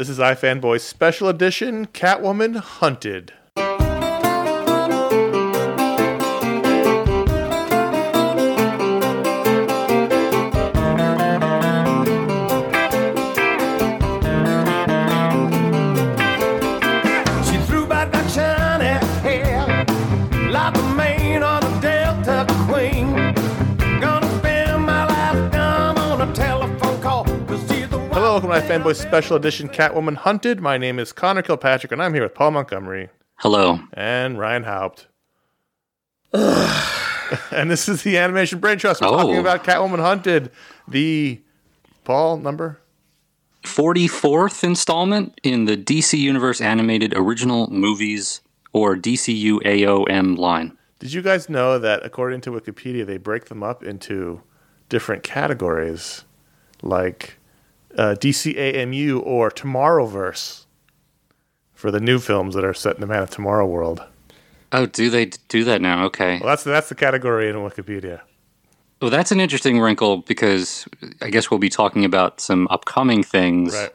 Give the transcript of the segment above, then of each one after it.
This is iFanboy's Special Edition Catwoman Hunted. The one Hello, welcome to iFanboy Special Edition Catwoman Hunted. My name is Conor Kilpatrick, and I'm here with Paul Montgomery Hello. and Ryan Haupt. and this is the Animation Brain Trust. We're Oh. talking about Catwoman Hunted, the Paul number. 44th installment in the DC Universe Animated Original Movies or DCU AOM line. Did you guys know that according to Wikipedia, they break them up into different categories like uh, DCAMU or Tomorrowverse for the new films that are set in the Man of Tomorrow world? Oh, do they do that now? Okay. Well, that's that's the category in Wikipedia. Well, that's an interesting wrinkle because I guess we'll be talking about some upcoming things Right.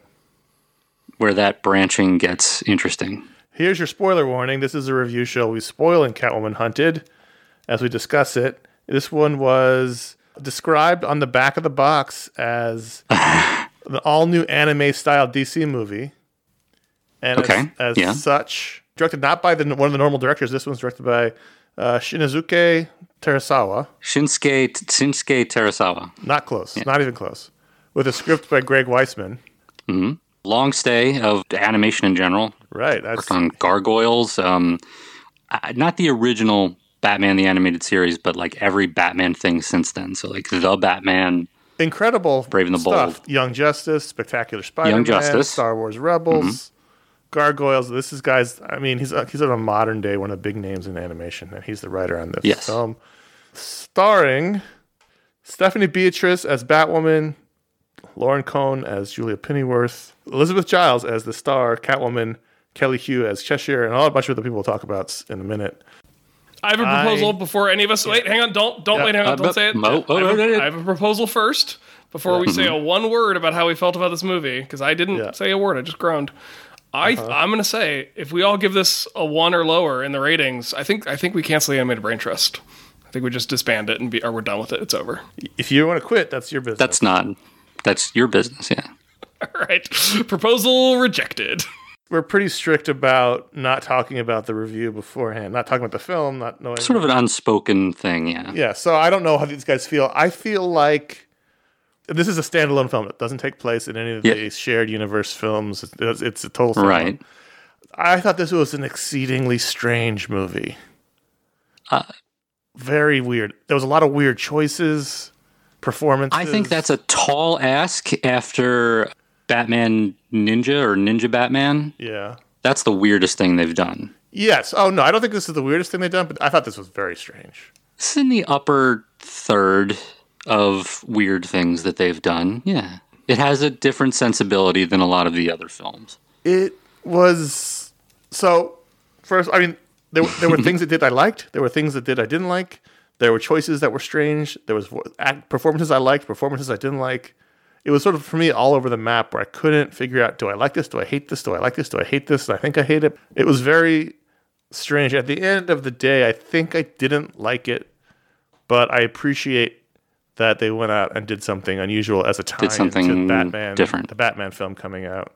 where that branching gets interesting. Here's your spoiler warning. This is a review show. We spoil in Catwoman Hunted as we discuss it. This one was described on the back of the box as the all new anime style DC movie. And Okay, as, as yeah. such, directed not by the, one of the normal directors. This one's directed by uh, Shinizuke Terasawa. Shinsuke Shinsuke Terasawa. Not close. Not even close. With a script by Greg Weisman. Long stay of animation in general. Right. That's on Gargoyles. Um, not the original Batman the animated series, but like every Batman thing since then. So like the Batman. Incredible Brave and the stuff. Bold. Young Justice, Spectacular Spider-Man, Justice. Star Wars Rebels, mm-hmm. Gargoyles. This is guys. I mean, he's he's of a modern day one of the big names in animation, and he's the writer on this Yes. film, starring Stephanie Beatrice as Batwoman, Lauren Cohan as Julia Pennyworth, Elizabeth Gillies as the star, Catwoman, Kelly Hu as Cheshire, and all a bunch of other people we'll talk about in a minute. I have a proposal I- before any of us. Wait, hang on. Don't don't Yeah. wait. Hang on. Uh, don't but- say it. Mo- oh, I, have no, no, a. I have a proposal first before we say a one word about how we felt about this movie because I didn't Yeah. say a word. I just groaned. I Uh-huh. I'm gonna say if we all give this a one or lower in the ratings, I think I think we cancel the animated brain trust. I think we just disband it and be or we're done with it. It's over. If you want to quit, that's your business. That's not. That's your business. Yeah. All right. Proposal rejected. We're pretty strict about not talking about the review beforehand, not talking about the film, not knowing. Sort of an unspoken thing. Yeah. Yeah, so I don't know how these guys feel. I feel like this is a standalone film. It doesn't take place in any of the shared universe films. It's, it's a total standalone. Right. I thought this was an exceedingly strange movie. Uh, Very weird. There was a lot of weird choices, performances. I think that's a tall ask after Batman Ninja or Ninja Batman. yeah. That's the weirdest thing they've done. Yes. Oh no, I don't think this is the weirdest thing they've done, but I thought this was very strange. It's in the upper third of weird things that they've done. Yeah. It has a different sensibility than a lot of the other films. it was so first i mean there, there were things that did i liked there were things that did i didn't like there were choices that were strange there was performances i liked performances i didn't like it was sort of for me all over the map where i couldn't figure out do i like this? Do i hate this? Do i like this? Do i hate this? And i think i hate it. It was very strange. At the end of the day i think i didn't like it but i appreciate that they went out and did something unusual as a time to something batman different. the batman film coming out.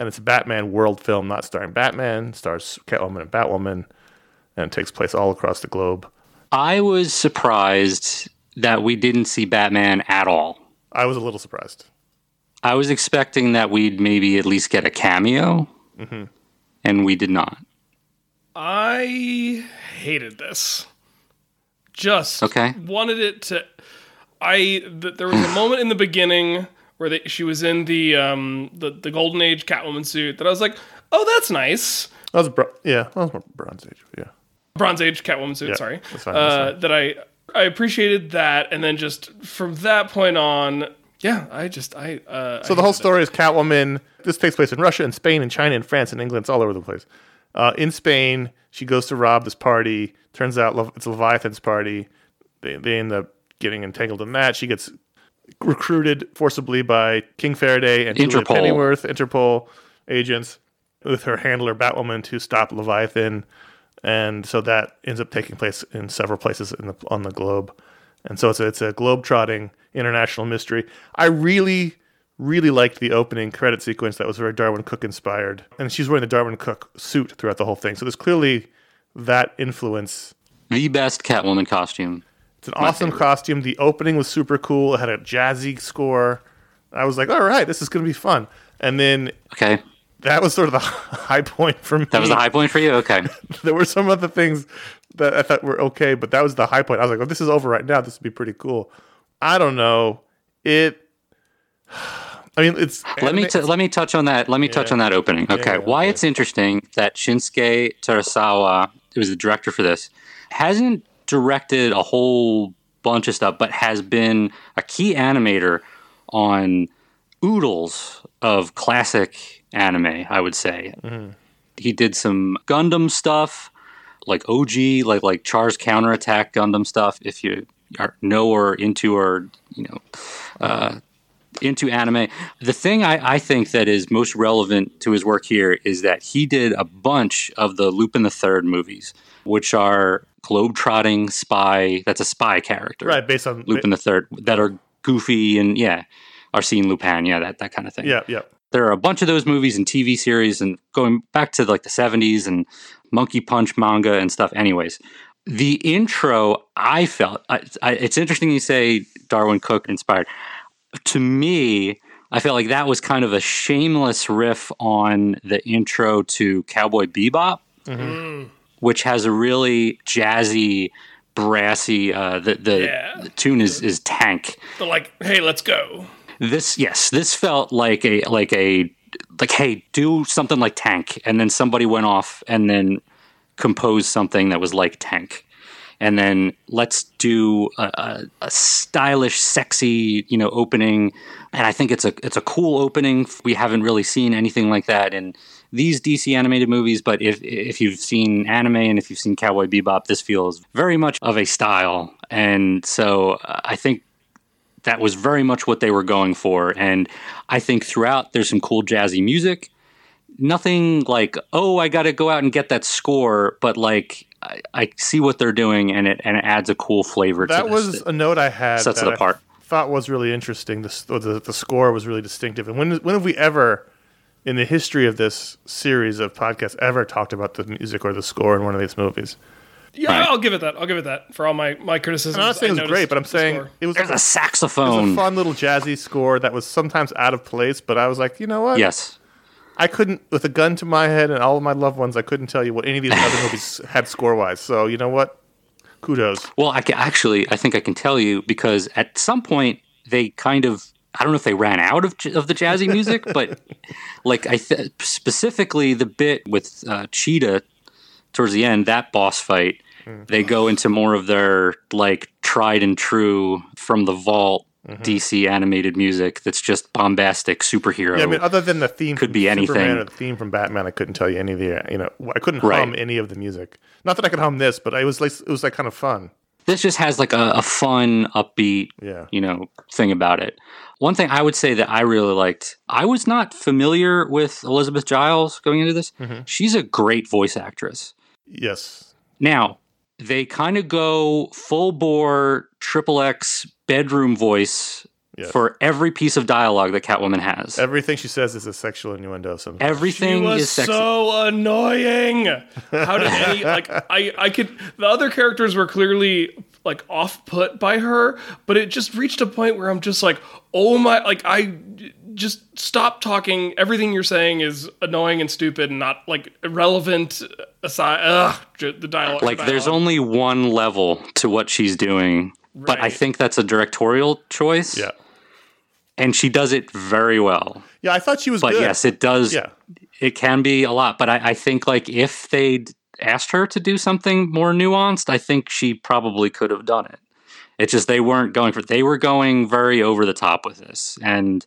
And it's a Batman world film, not starring Batman, stars Catwoman and Batwoman, and takes place all across the globe. I was surprised that we didn't see Batman at all. I was a little surprised. I was expecting that we'd maybe at least get a cameo, and we did not. I hated this. Just Okay. wanted it to. I th- there was a moment in the beginning where they, she was in the um the, the golden age Catwoman suit that I was like, oh, that's nice. That was bro- yeah, that was more Bronze Age. Yeah, Bronze Age Catwoman suit. Yeah, sorry, that's fine, that's uh, that I I appreciated that, and then just from that point on, yeah, I just I. Uh, So the whole story is Catwoman. This takes place in Russia and Spain and China and France and England. It's all over the place. Uh, in Spain, she goes to rob this party. Turns out it's Leviathan's party. They, they end up getting entangled in that. She gets recruited forcibly by King Faraday and Julia Pennyworth, Interpol, agents with her handler Batwoman to stop Leviathan, and so that ends up taking place in several places in the, on the globe, and so it's a, it's a globe-trotting international mystery. I really really liked the opening credit sequence that was very Darwyn Cooke inspired, and she's wearing the Darwyn Cooke suit throughout the whole thing. So there's clearly that influence The best Catwoman costume. it's an awesome favorite. costume. The opening was super cool. It had a jazzy score. I was like, all right, this is going to be fun. And then Okay. That was sort of the high point for me. That was the high point for you? Okay. There were some other things that I thought were okay, but that was the high point. I was like, oh, this is over right now. This would be pretty cool. I don't know. It. I mean, it's. let me t- let me touch on that. Let me touch on that opening. Okay, yeah, why okay. it's interesting that Shinsuke Terasawa, who was the director for this, hasn't directed a whole bunch of stuff, but has been a key animator on oodles of classic anime. I would say Mm-hmm. he did some Gundam stuff, like OG, like like Char's counterattack Gundam stuff. If you are know or into or you know into anime. The thing I, I think that is most relevant to his work here is that he did a bunch of the Lupin the Third movies, which are globe-trotting spy. That's a spy character, right based on. Lupin the Third that are goofy and yeah, Arsene Lupin, yeah, that that kind of thing. Yeah, yeah. There are a bunch of those movies and TV series, and going back to like the '70s and Monkey Punch manga and stuff. Anyways, the intro I felt I, I, it's interesting you say Darwyn Cooke inspired. To me, I felt like that was kind of a shameless riff on the intro to Cowboy Bebop, which has a really jazzy, brassy. Uh, the the, Yeah. the tune is is Tank They're like, hey, let's go. This yes this felt like a like a like hey do something like tank. And then somebody went off and then composed something that was like tank. And then let's do a, a, a stylish sexy you know opening. And i think it's a it's a cool opening. We haven't really seen anything like that in these dc animated movies but if if you've seen anime and if you've seen cowboy bebop this feels very much of a style. And so uh, i think that was very much what they were going for. And I think throughout there's some cool jazzy music. Nothing like, oh, I got to go out and get that score, but like I, I see what they're doing and it and it adds a cool flavor to it. That was a note I had sets it that I apart. thought was really interesting. The, the the score was really distinctive. And when when have we ever, in the history of this series of podcasts, ever talked about the music or the score in one of these movies? Yeah, Right. I'll give it that. I'll give it that for all my my criticisms. I'm not saying I it was great, but I'm saying score. it was, There's like a a, it was saxophone. a fun little jazzy score that was sometimes out of place. But I was like, you know what? yes. I couldn't, with a gun to my head and all of my loved ones, I couldn't tell you what any of these other movies had score wise. So you know what? Kudos. Well, I can, actually, I think I can tell you because at some point they kind of, I don't know if they ran out of, of the jazzy music, but like I th- specifically the bit with uh, Cheetah towards the end, that boss fight, Mm. they go into more of their like tried and true from the vault Mm-hmm. DC animated music that's just bombastic superhero. Yeah, I mean, other than the theme Could be anything. Or the theme from Batman, I couldn't tell you any of the, you know, I couldn't Right. hum any of the music. Not that I could hum this, but it was like it was like kind of fun. this just has like a, a fun, upbeat, Yeah. you know, thing about it. One thing I would say that I really liked, I was not familiar with Elizabeth Gillies going into this. Mm-hmm. She's a great voice actress. Yes. Now, they kind of go full bore triple X bedroom voice Yes. for every piece of dialogue that Catwoman has. Everything she says is a sexual innuendo. Sometimes. She Everything was is sexy. so annoying. How did any like I I could the other characters were clearly like off put by her, but it just reached a point where I'm just like, oh my like I just stop talking. Everything you're saying is annoying and stupid and not like irrelevant aside ugh j- the dialogue. like there's dialogue. only one level to what she's doing, but I think that's a directorial choice. Yeah. And she does it very well. Yeah, I thought she was But good. yes, it does. Yeah. It can be a lot. But I, I think like if they'd asked her to do something more nuanced, I think she probably could have done it. It's just they weren't going for. They were going very over the top with this, and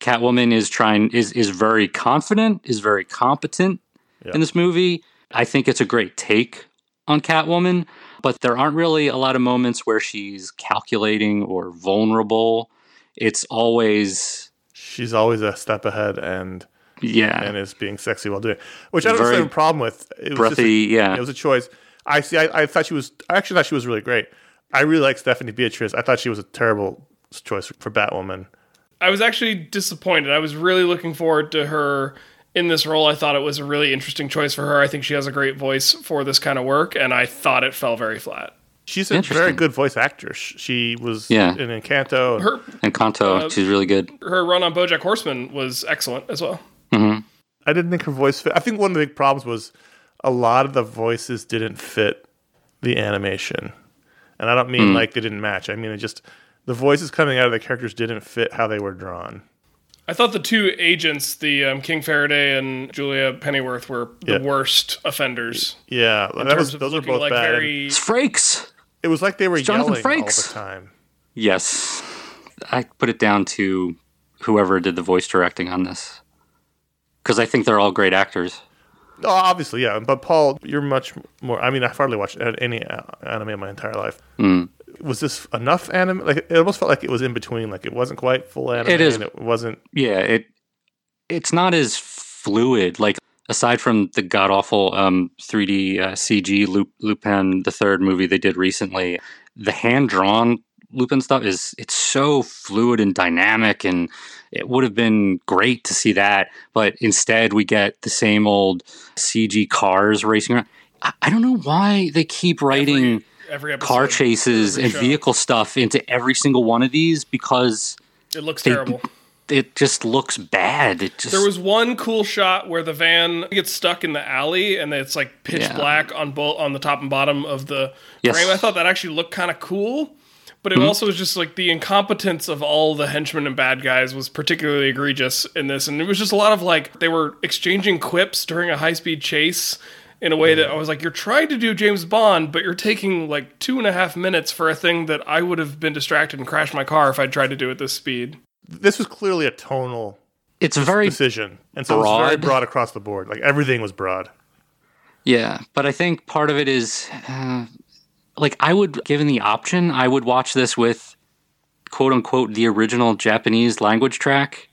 Catwoman is trying is is very confident, is very competent Yeah. in this movie. I think it's a great take on Catwoman, but there aren't really a lot of moments where she's calculating or vulnerable. It's always She's always a step ahead, and Yeah. and is being sexy while doing it, which I don't Very have a problem with. It was just a- breathy, yeah. it was a choice. I see. I, I thought she was. I actually thought she was really great. I really like Stephanie Beatrice. I thought she was a terrible choice for Batwoman. I was actually disappointed. I was really looking forward to her in this role. I thought it was a really interesting choice for her. I think she has a great voice for this kind of work, and I thought it fell very flat. She's a very good voice actress. She was Yeah. in Encanto. Her Encanto, Uh, she's really good. her run on BoJack Horseman was excellent as well. I didn't think her voice fit. I think one of the big problems was a lot of the voices didn't fit the animation. And I don't mean Hmm. like they didn't match. I mean it just the voices coming out of the characters didn't fit how they were drawn. I thought the two agents, the um, King Faraday and Julia Pennyworth, were the Yeah. worst offenders. Yeah, In that terms was, of those are both like bad. very It's Frakes. It was like they were Jonathan yelling all Frakes. the time. Yes. I put it down to whoever did the voice directing on this. Because I think they're all great actors. Oh, obviously, yeah. But Paul, you're much more. I mean, I've hardly watched any uh, anime in my entire life. Hmm. Was this enough anime? Like it almost felt like it was in between. Like it wasn't quite full anime. It is. And it wasn't. Yeah, it it's not as fluid. Like aside from the god awful um, 3D uh, CG Lup- Lupin the third movie they did recently, the hand drawn Lupin stuff is it's so fluid and dynamic, and it would have been great to see that. But instead, we get the same old CG cars racing around. I, I don't know why they keep writing every episode. car chases every and vehicle stuff into every single one of these because It looks they- terrible. it just looks bad. It just There was one cool shot where the van gets stuck in the alley and it's like pitch Yeah. black on both on the top and bottom of the Yes. frame. I thought that actually looked kind of cool, but it Mm-hmm. also was just like the incompetence of all the henchmen and bad guys was particularly egregious in this, and it was just a lot of like they were exchanging quips during a high speed chase. In a way that I was like, you're trying to do James Bond, but you're taking like two and a half minutes for a thing that I would have been distracted and crashed my car if I'd tried to do at this speed. This was clearly a tonal it's very decision, and so it was very broad. broad across the board. Like everything was broad. yeah, but I think part of it is uh, like I would given the option, I would watch this with quote unquote the original Japanese language track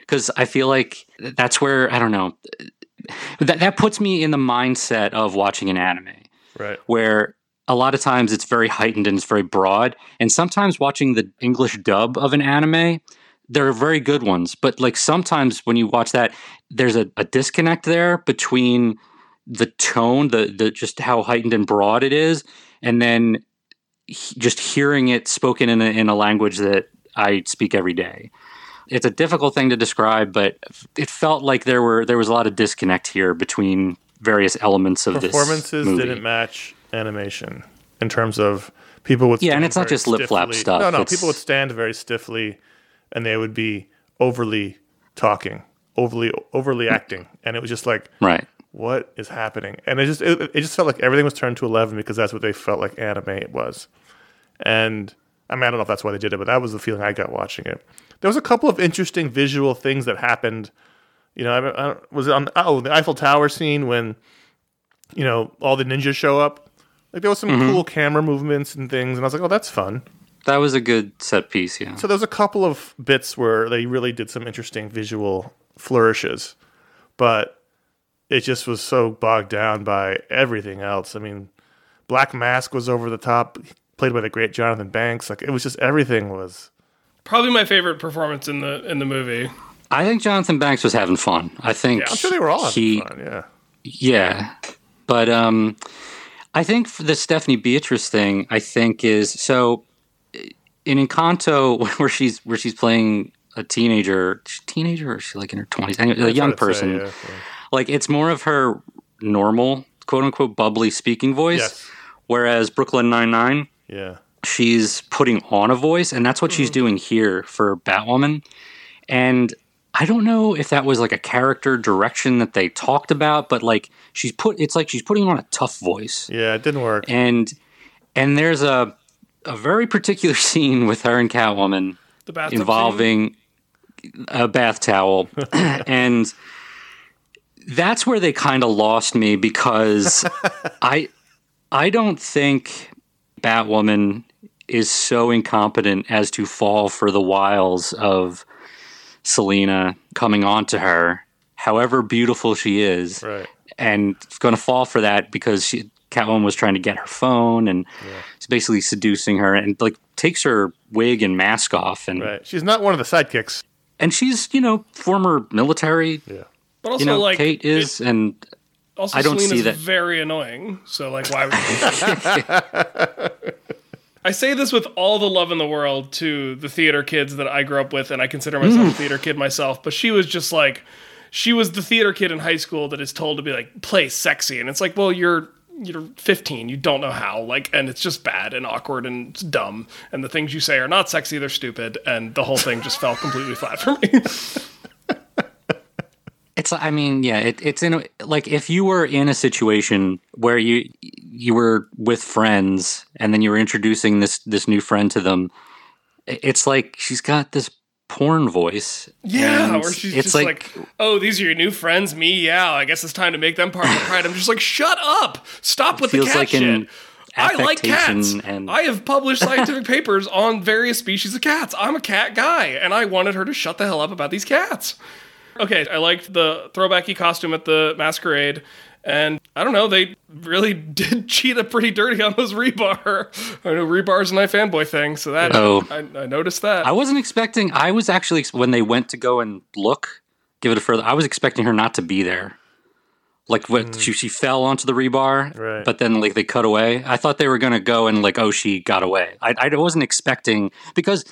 because I feel like that's where I don't know that that puts me in the mindset of watching an anime. Right. where a lot of times it's very heightened and it's very broad. And sometimes watching the English dub of an anime, there are very good ones. But like sometimes when you watch that, there's a, a disconnect there between the tone, the the just how heightened and broad it is, and then he- just hearing it spoken in a, in a language that I speak every day. It's a difficult thing to describe, but it felt like there were there was a lot of disconnect here between various elements of this Performances didn't match animation in terms of people would Yeah, and it's not just lip flap stuff. No, no, It's- people would stand very stiffly, and they would be overly talking, overly overly acting, and it was just like, Right. what is happening? And it just it, it just felt like everything was turned to eleven because that's what they felt like anime it was. And I mean, I don't know if that's why they did it, but that was the feeling I got watching it. There was a couple of interesting visual things that happened. You know, I, I was it on oh the Eiffel Tower scene when you know all the ninjas show up. Like there was some Mm-hmm. cool camera movements and things, and I was like, oh, that's fun. That was a good set piece, yeah. So there was a couple of bits where they really did some interesting visual flourishes, but it just was so bogged down by everything else. I mean, Black Mask was over the top, played by the great Jonathan Banks. Like it was just everything was. Probably my favorite performance in the in the movie. I think Jonathan Banks was having fun. I think yeah, I'm sure they were all having he, fun. Yeah, Yeah. But um I think for the Stephanie Beatrice thing, I think is so in Encanto where she's where she's playing a teenager, teenager or is she like in her 20s, anyway, a young what I'd say, person. yeah, yeah. Like it's more of her normal, quote unquote bubbly speaking voice, Yes. whereas Brooklyn 99 Yeah, she's putting on a voice and that's what she's mm. doing here for batwoman and i don't know if that was like a character direction that they talked about but like she's put it's like she's putting on a tough voice yeah, it didn't work. and and there's a a very particular scene with her and catwoman bathtub scene. involving a bath towel and that's where they kind of lost me because i i don't think batwoman is so incompetent as to fall for the wiles of Selina coming on to her, however beautiful she is, Right. and going to fall for that because she Catwoman was trying to get her phone and he's basically seducing her and like takes her wig and mask off and Right. She's not one of the sidekicks. and she's you know former military Yeah. But also, you know like, Kate is and Also, I don't Selina's see that- very annoying. So, like, why would I say this with all the love in the world to the theater kids that I grew up with, and I consider myself a mm. theater kid myself. But she was just like, she was the theater kid in high school that is told to be like, play sexy, and it's like, well, you're you're 15, you don't know how, like, and it's just bad and awkward and dumb, and the things you say are not sexy, they're stupid, and the whole thing just fell completely flat for me. It's, I mean, yeah, it, it's in a, like if you were in a situation where you you were with friends and then you were introducing this this new friend to them, it's like she's got this porn voice. Yeah, where she's it's just like, "Oh, these are your new friends, me. Yeah, I guess it's time to make them part of the pride." I'm just like, "Shut up! Stop with the cat like shit." I like cats. and- I have published scientific papers on various species of cats. I'm a cat guy, and I wanted her to shut the hell up about these cats. Okay, I liked the throwbacky costume at the masquerade. And I don't know, they really did Cheetah pretty dirty on those rebar. I know rebar's a knife fanboy thing, so that Oh. I, I noticed that. I wasn't expecting. I was actually when they went to go and look, give it a further. I was expecting her not to be there. Like what hmm. she she fell onto the rebar, Right. but then like they cut away. I thought they were gonna go and like oh she got away. I I wasn't expecting because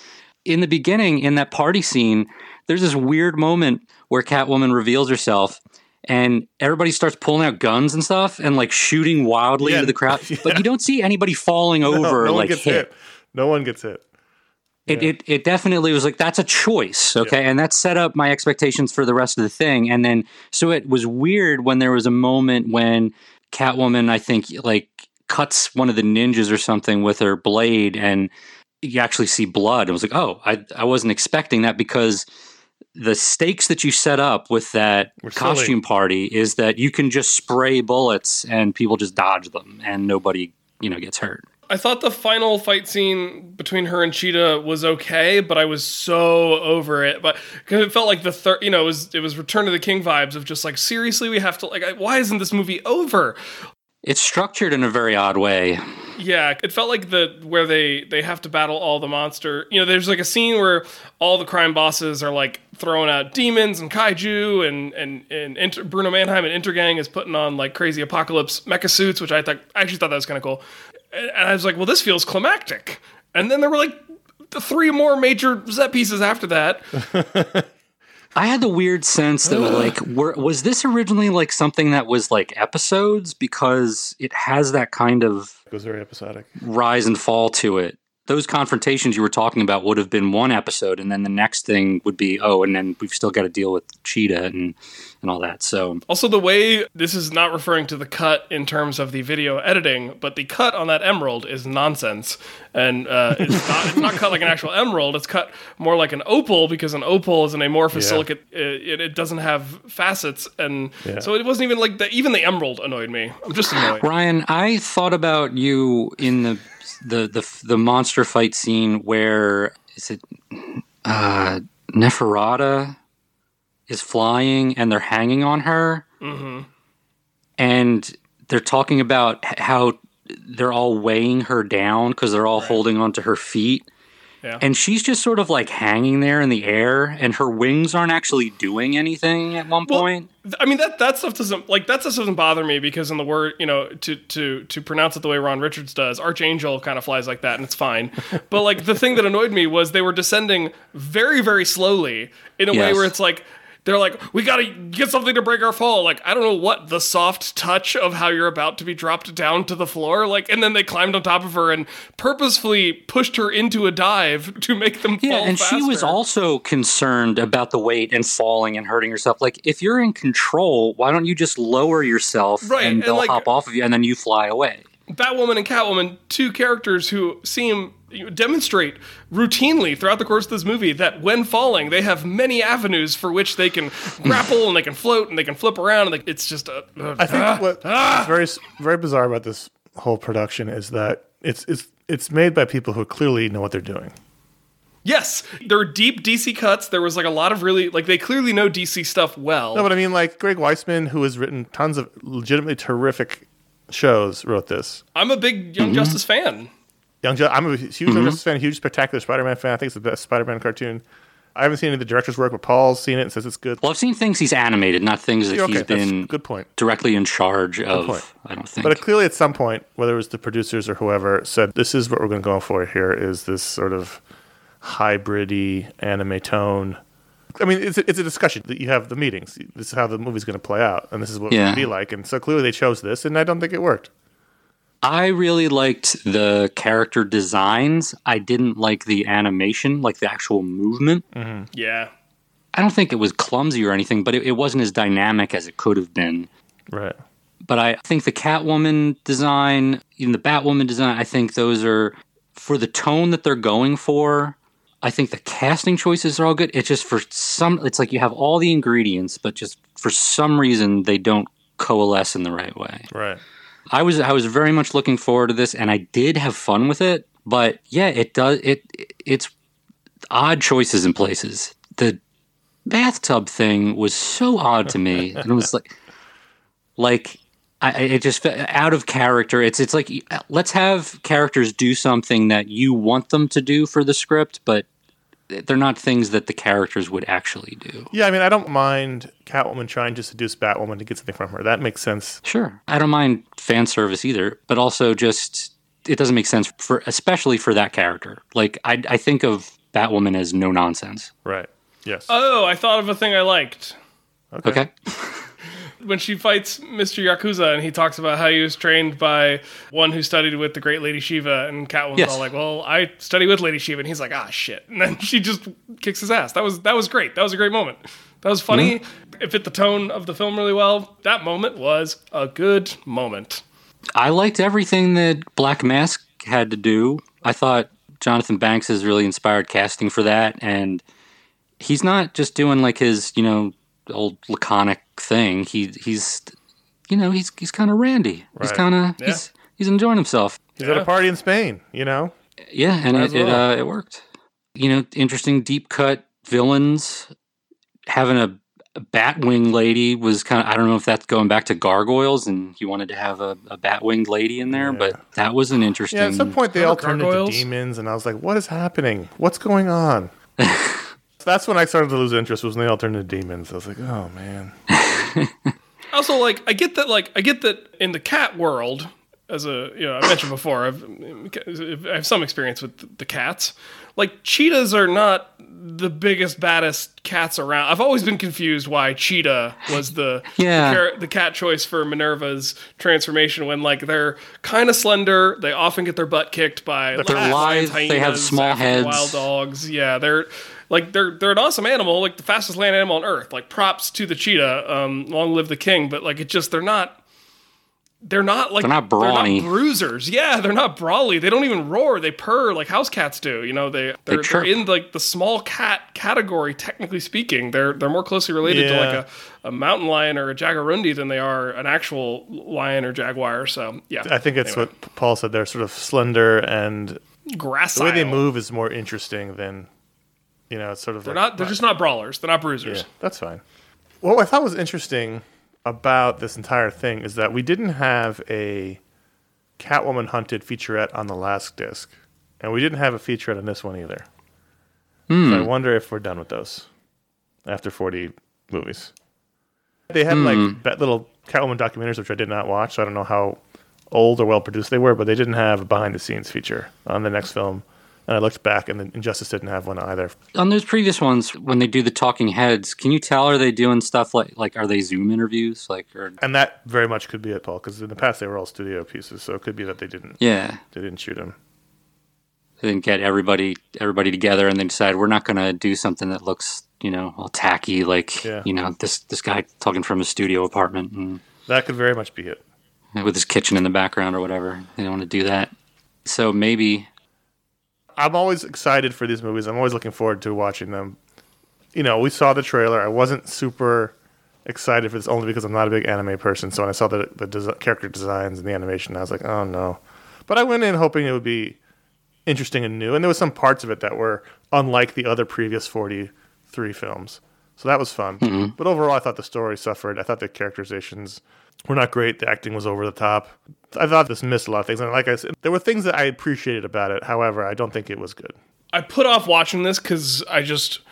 in the beginning in that party scene, there's this weird moment where Catwoman reveals herself. And everybody starts pulling out guns and stuff and like shooting wildly Yeah, into the crowd, yeah. but you don't see anybody falling over no one like gets hit. hit. No one gets hit. It, it it definitely was like that's a choice, okay, and that set up my expectations for the rest of the thing. And then so it was weird when there was a moment when Catwoman, I think, like cuts one of the ninjas or something with her blade, and you actually see blood. It was like, oh, I I wasn't expecting that because the stakes that you set up with that Were silly. costume party is that you can just spray bullets and people just dodge them and nobody you know gets hurt. I thought the final fight scene between her and Cheetah was okay, but I was so over it. But because it felt like the third, you know, it was it was Return to the King vibes of just like seriously, we have to like, why isn't this movie over? It's structured in a very odd way. Yeah, it felt like the where they they have to battle all the monster. You know, there's like a scene where all the crime bosses are like throwing out demons and kaiju, and and and Inter- Bruno Mannheim and Intergang is putting on like crazy apocalypse mecha suits, which I thought I actually thought that was kind of cool. And, and I was like, well, this feels climactic. And then there were like the three more major set pieces after that. I had the weird sense that like were, was this originally like something that was like episodes because it has that kind of It was very episodic. rise and fall to it. Those confrontations you were talking about would have been one episode, and then the next thing would be oh, and then we've still got to deal with Cheetah and and all that. So Also, the way this is not referring to the cut in terms of the video editing, but the cut on that emerald is nonsense, and uh, it's, not, it's not cut like an actual emerald. It's cut more like an opal because an opal is an amorphous Yeah. silicate. uh, It, it doesn't have facets, and Yeah. so it wasn't even like the, even the emerald annoyed me. I'm just annoyed. Ryan, I thought about you in the the the, the monster fight scene where is it uh, Nosferata is flying and they're hanging on her, Mm-hmm. and they're talking about how they're all weighing her down because they're all holding onto her feet. Yeah. And she's just sort of like hanging there in the air, and her wings aren't actually doing anything at one Well, point. I mean that that stuff doesn't like that stuff doesn't bother me because in the word you know to to to pronounce it the way Ron Richards does, Archangel kind of flies like that and it's fine. but like the thing that annoyed me was they were descending very very slowly in a way where it's like they're like we got to get something to break our fall. Like I don't know what the soft touch of how you're about to be dropped down to the floor. Like and then they climbed on top of her and purposefully pushed her into a dive to make them Yeah, fall and she was also concerned about the weight and falling and hurting herself. Like, if you're in control, why don't you just lower yourself Right, and and they'll like- hop off of you and then you fly away? Batwoman and Catwoman, two characters who seem demonstrate routinely throughout the course of this movie that when falling, they have many avenues for which they can grapple and they can float and they can flip around. And they, it's just a. I think ah, what ah. is very very bizarre about this whole production is that it's it's it's made by people who clearly know what they're doing. Yes, there were deep DC cuts. There was like a lot of really like they clearly know DC stuff well. No, but I mean, like Greg Weisman, who has written tons of legitimately terrific shows, wrote this. I'm a big Young mm-hmm. Justice fan. Young, Ju- I'm a huge Young mm-hmm. Justice fan, huge Spectacular Spider-Man fan. I think it's the best Spider-Man cartoon. I haven't seen any of the director's work, but Paul's seen it and says it's good. Well, I've seen things he's animated, not things that Yeah, okay, he's been good point. directly in charge point. of. I don't uh, think. But clearly, at some point, whether it was the producers or whoever, said this is what we're going to go for. Here is this sort of hybridy anime tone. I mean, it's a, it's a discussion that you have the meetings. This is how the movie's going to play out, and this is what it's Yeah. going to be like. And so clearly, they chose this, and I don't think it worked. I really liked the character designs. I didn't like the animation, like the actual movement. Mm-hmm. Yeah. I don't think it was clumsy or anything, but it, it wasn't as dynamic as it could have been. Right. But I think the Catwoman design, even the Batwoman design, I think those are for the tone that they're going for. I think the casting choices are all good. It's just for some, it's like you have all the ingredients, but just for some reason they don't coalesce in the right way. Right. I was I was very much looking forward to this, and I did have fun with it. But yeah, it does it. It's odd choices in places. The bathtub thing was so odd to me, and it was like, like I, it just out of character. It's it's like let's have characters do something that you want them to do for the script, but they're not things that the characters would actually do. Yeah, I mean, I don't mind Catwoman trying to seduce Batwoman to get something from her. That makes sense. Sure. I don't mind fan service either, but also just it doesn't make sense for especially for that character. Like I I think of Batwoman as no nonsense. Right. Yes. Oh, I thought of a thing I liked. Okay. when she fights Mr. Yakuza and he talks about how he was trained by one who studied with the great Lady Shiva and Catwoman's Yes. all like, "Well, I study with Lady Shiva," and he's like, "Ah, shit," and then she just kicks his ass. That was that was great. That was a great moment. That was funny. It fit the tone of the film really well. That moment was a good moment. I liked everything that Black Mask had to do. I thought Jonathan Banks has really inspired casting for that and he's not just doing like his, you know, old laconic thing. He he's you know, he's he's kind of randy. He's kind of he's he's enjoying himself. He's at a party in Spain, you know? Yeah, and As it it, uh, it worked. You know, interesting deep cut villains. Having a, a Batwing lady was kind of I don't know if that's going back to gargoyles and he wanted to have a, a Batwinged lady in there, but that was an interesting. Yeah, at some point they all turned into demons, and I was like, what is happening? What's going on? That's when I started to lose interest, was when they all turned into demons. I was like, oh, man. Also, like, I get that, like, I get that in the cat world, as a, you know, I mentioned before, I've, I have some experience with the cats. Like, cheetahs are not the biggest, baddest cats around. I've always been confused why cheetah was the Yeah. the, car- the cat choice for Minerva's transformation when, like, they're kind of slender. They often get their butt kicked by They're lions, lithe, they have small heads. wild dogs. Yeah, they're like they're they're an awesome animal, like the fastest land animal on earth. Like props to the cheetah. Um, long live the king. But like it just they're not. They're not like They're not brawny. bruisers. Yeah, they're not brawly. They don't even roar. They purr like house cats do. You know, they they're, they are in like the small cat category. Technically speaking, they're they're more closely related to like a, a mountain lion or a jaguarundi than they are an actual lion or jaguar. So yeah, I think it's Anyway. what Paul said. They're sort of slender, and grass. the way they move is more interesting than, you know, it's sort of They're like, not. They're just not brawlers. They're not bruisers. Yeah, that's fine. What I thought was interesting about this entire thing is that we didn't have a Catwoman hunted featurette on the last disc, and we didn't have a featurette on this one either. So I hmm. wonder if we're done with those after 40 movies. They had like hmm. that little Catwoman documentaries, which I did not watch. So I don't know how old or well produced they were, but they didn't have a behind the scenes feature on the next film. And I looked back, and Injustice didn't have one either. on those previous ones when they do the talking heads can you tell are they doing stuff like like are they zoom interviews like or And that very much could be it, Paul, because in the past they were all studio pieces, so it could be that they didn't yeah they didn't shoot them. they didn't get everybody everybody together and they decide we're not going to do something that looks you know all tacky like Yeah. you know this this guy talking from his studio apartment and That could very much be it. with his kitchen in the background or whatever they don't want to do that so maybe I'm always excited for these movies. I'm always looking forward to watching them. You know, we saw the trailer. I wasn't super excited for this only because I'm not a big anime person. So when I saw the the desi- character designs and the animation, I was like, oh no. But I went in hoping it would be interesting and new, and there was some parts of it that were unlike the other previous forty three films. So that was fun. Mm-hmm. But overall, I thought the story suffered. I thought the characterizations were not great. The acting was over the top. I thought this missed a lot of things. And like I said, there were things that I appreciated about it. However, I don't think it was good. I put off watching this because I just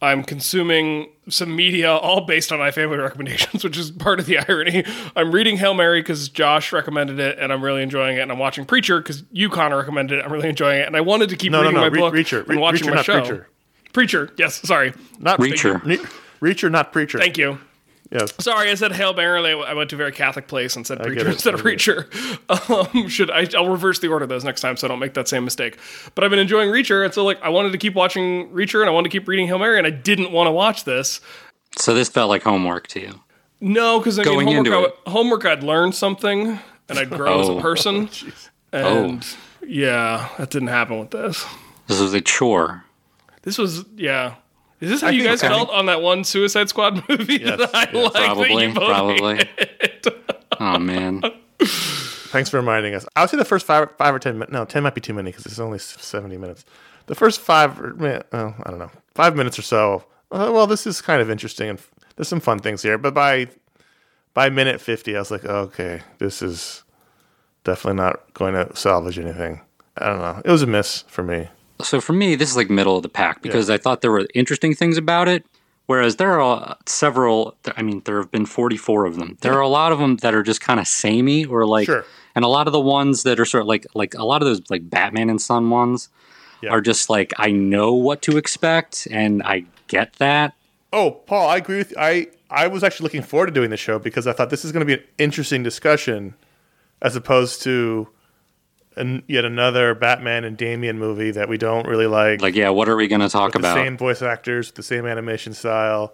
I'm consuming some media all based on my family recommendations, which is part of the irony. I'm reading Hail Mary because Josh recommended it, and I'm really enjoying it. And I'm watching Preacher because you, Conor, recommended it. I'm really enjoying it, and I wanted to keep No, no, reading no. my Re- book Reacher. and watching Reacher, my not show. Preacher. Preacher, yes, sorry. Not preacher. Reacher. Re- Reacher, not preacher. Thank you. Yes. Sorry, I said Hail Mary. I went to a very Catholic place and said preacher instead of get preacher. Um, should I? I'll reverse the order of those next time, so I don't make that same mistake. But I've been enjoying Reacher, and so like I wanted to keep watching Reacher, and I wanted to keep reading Hail Mary, and I didn't want to watch this. So this felt like homework to you. No, because I mean, Going homework, into I, it. homework, I'd learn something, and I'd grow as a Oh. person. And yeah, that didn't happen with this. This was a chore. This was yeah. Is this how you guys felt on that one Suicide Squad movie Yes, that I yeah, liked? that Probably, you both probably. Oh man. Thanks for reminding us. I would say the first five, five or ten minutes. No, ten might be too many because it's only seventy minutes. The first five, or, mi- oh, I don't know, five minutes or so. Uh, well, this is kind of interesting and there's some fun things here. But by by minute fifty, I was like, okay, this is definitely not going to salvage anything. I don't know. It was a miss for me. So for me, this is like middle of the pack because I thought there were interesting things about it. Whereas there are several, I mean, there have been 44 of them. There are a lot of them that are just kind of samey or like, Sure. and a lot of the ones that are sort of like, like a lot of those like Batman and Son ones Yeah. are just like, I know what to expect and I get that. Oh, Paul, I agree with you. I I was actually looking forward to doing the show because I thought this is going to be an interesting discussion, as opposed to an, yet another Batman and Damian movie that we don't really like. Like, yeah, what are we going to talk the about? same voice actors, the same animation style.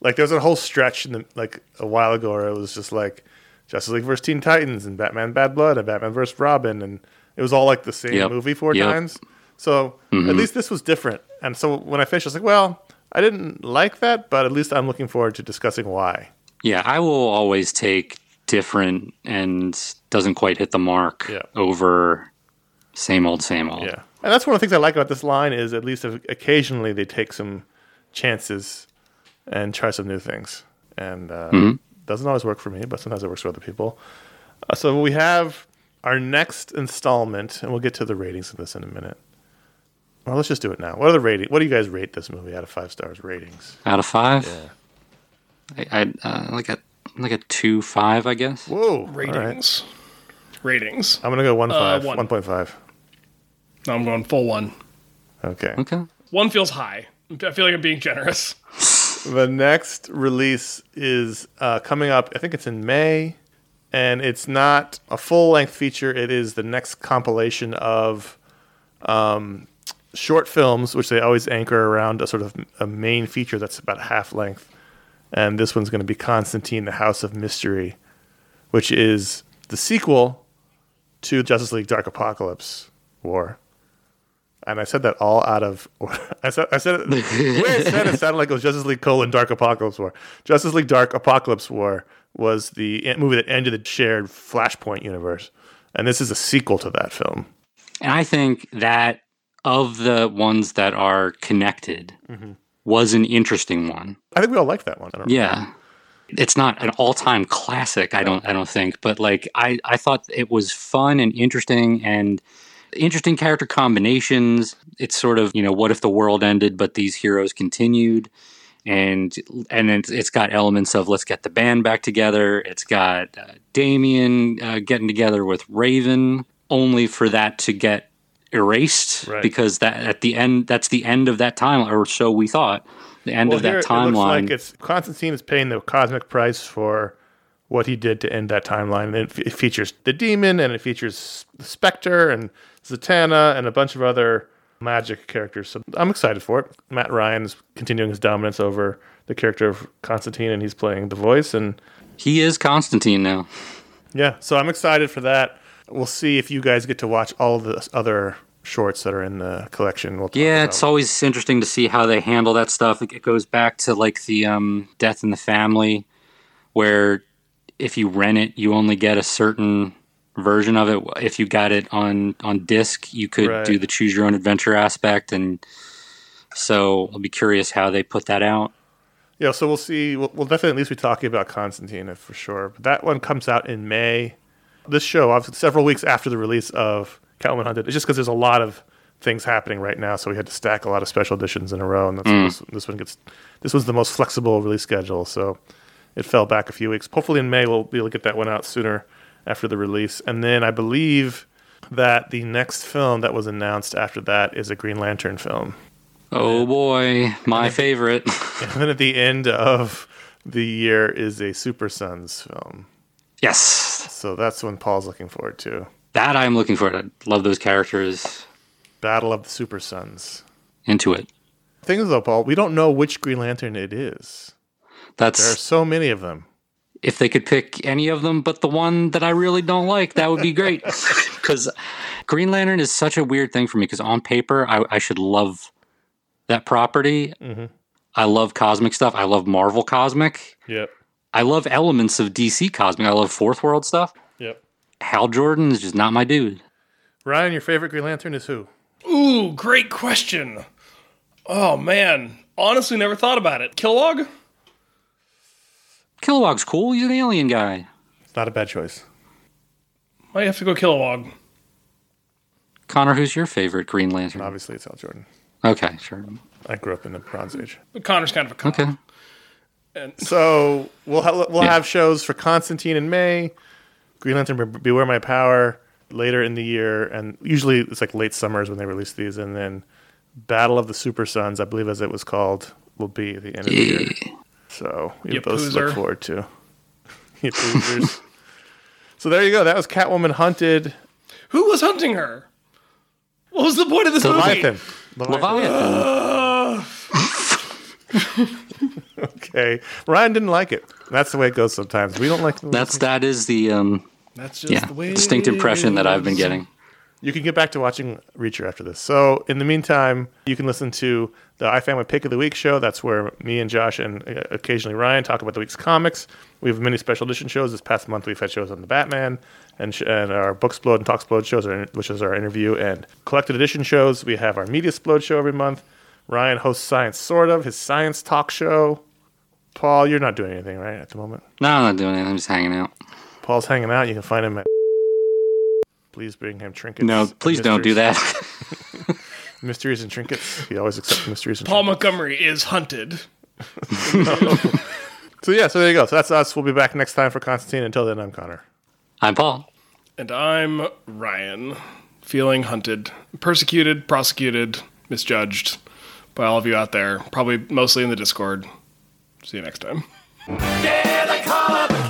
Like there was a whole stretch in the like a while ago where it was just like Justice League versus Teen Titans and Batman Bad Blood and Batman versus Robin and it was all like the same Yep. movie four Yep. Mm-hmm. times. So at least this was different. And so when I finished, I was like, well, I didn't like that, but at least I'm looking forward to discussing why. Yeah, I will always take different and doesn't quite hit the mark Yeah. over same old, same old. Yeah, and that's one of the things I like about this line is at least occasionally they take some chances and try some new things, and uh, doesn't always work for me, but sometimes it works for other people. Uh, so we have our next installment, and we'll get to the ratings of this in a minute. Well, let's just do it now. What are the rating? What do you guys rate this movie out of five stars ratings? Out of five, I, I uh, like a like a two five, I guess. Whoa, All right. Ratings. Ratings. I'm gonna go one five, one. one point five. No, I'm going full one. Okay. Okay. One feels high. I feel like I'm being generous. The next release is uh, coming up. I think it's in May, and it's not a full length feature. It is the next compilation of um, short films, which they always anchor around a sort of a main feature that's about half length. And this one's going to be Constantine: The House of Mystery, which is the sequel to Justice League: Dark Apokolips War. And I said that all out of. I said, I said it, the way I said it sounded like it was Justice League colon Dark Apokolips War. Justice League Dark Apokolips War was the movie that ended the shared Flashpoint universe, and this is a sequel to that film. And I think that of the ones that are connected Mm-hmm. Was an interesting one. I think we all liked that one. I don't Yeah. It's not an all-time classic, I don't I don't think, but like I I thought it was fun and interesting and interesting character combinations. It's sort of, you know, what if the world ended but these heroes continued? And and it's, it's got elements of let's get the band back together. It's got uh, Damian uh, getting together with Raven only for that to get erased Right. because that at the end that's the end of that time or so we thought. The end of that here, It looks like it's Constantine is paying the cosmic price for what he did to end that timeline. And it, it features the demon, and it features the Spectre and Zatanna, and a bunch of other magic characters. So I'm excited for it. Matt Ryan is continuing his dominance over the character of Constantine, and he's playing the voice. And He is Constantine now. yeah, so I'm excited for that. We'll see if you guys get to watch all the other shorts that are in the collection. We'll Yeah, about. it's always interesting to see how they handle that stuff. It goes back to like the um, Death in the Family, where if you rent it, you only get a certain version of it. If you got it on on disc, you could Right. do the choose your own adventure aspect, and so I'll be curious how they put that out. Yeah, so we'll see. We'll, we'll definitely at least be talking about Constantine for sure. But that one comes out in May. This show, obviously, several weeks after the release of Catwoman Hunted. It's just because there's a lot of things happening right now, so we had to stack a lot of special editions in a row. And that's, mm. this, this one gets. This was the most flexible release schedule, so it fell back a few weeks. Hopefully, in May we'll be able to get that one out sooner after the release. And then I believe that the next film that was announced after that is a Green Lantern film. Oh boy, my favorite. And then at the end of the year is a Super Sons film. yes, So that's when Paul's looking forward to. that I'm looking for. I love those characters. Battle of the Super Sons. Into it. Thing is though, Paul, we don't know which Green Lantern it is. That's There are so many of them. if they could pick any of them, but the one that I really don't like, that would be great. Because Green Lantern is such a weird thing for me. Because on paper, I, I should love that property. Mm-hmm. I love cosmic stuff. I love Marvel cosmic. Yep. I love elements of DC cosmic. I love fourth world stuff. Yep. Hal Jordan is just not my dude. Ryan, your favorite Green Lantern is who? Ooh, great question. Oh man, honestly, never thought about it. Kilowog? Kilowog's cool. He's an alien guy. It's not a bad choice. Might you have to go Kilowog. Conor, who's your favorite Green Lantern? Obviously, it's Hal Jordan. Okay, sure. I grew up in the Bronze Age. But Conor's kind of a cop. Okay. And So we'll ha- we'll Yeah. have shows for Constantine in May, Green Lantern Be- Beware My Power later in the year, and usually it's like late summers when they release these, and then Battle of the Super Sons, I believe as it was called, will be the end of the year. So we You have those look forward to. You poosers. so there you go. That was Catwoman Hunted. who was hunting her? What was the point of this movie? Leviathan. Leviathan. Leviathan. Okay. Ryan didn't like it. That's the way it goes sometimes. We don't like the That's that is the um That's just yeah the way. distinct impression that I've been getting. You can get back to watching Reacher after this. So, in the meantime, you can listen to the iFanboy Pick of the Week show. That's where me and Josh and uh, occasionally Ryan talk about the week's comics. We have many special edition shows. This past month, we've had shows on the Batman and, sh- and our Booksplode and Talksplode shows, are, which is our interview and collected edition shows. We have our Media Splode show every month. Ryan hosts Science Sort of, his science talk show. Paul, you're not doing anything, right, at the moment? No, I'm not doing anything. I'm just hanging out. Paul's hanging out. You can find him at. Please bring him trinkets. No, please don't do that. Mysteries and trinkets. He always accepts mysteries and Paul trinkets. Montgomery is hunted. So yeah, so there you go. So that's us. We'll be back next time for Constantine. Until then, I'm Conor. I'm Paul. And I'm Ryan, feeling hunted, persecuted, prosecuted, misjudged by all of you out there, probably mostly in the Discord. See you next time. Yeah,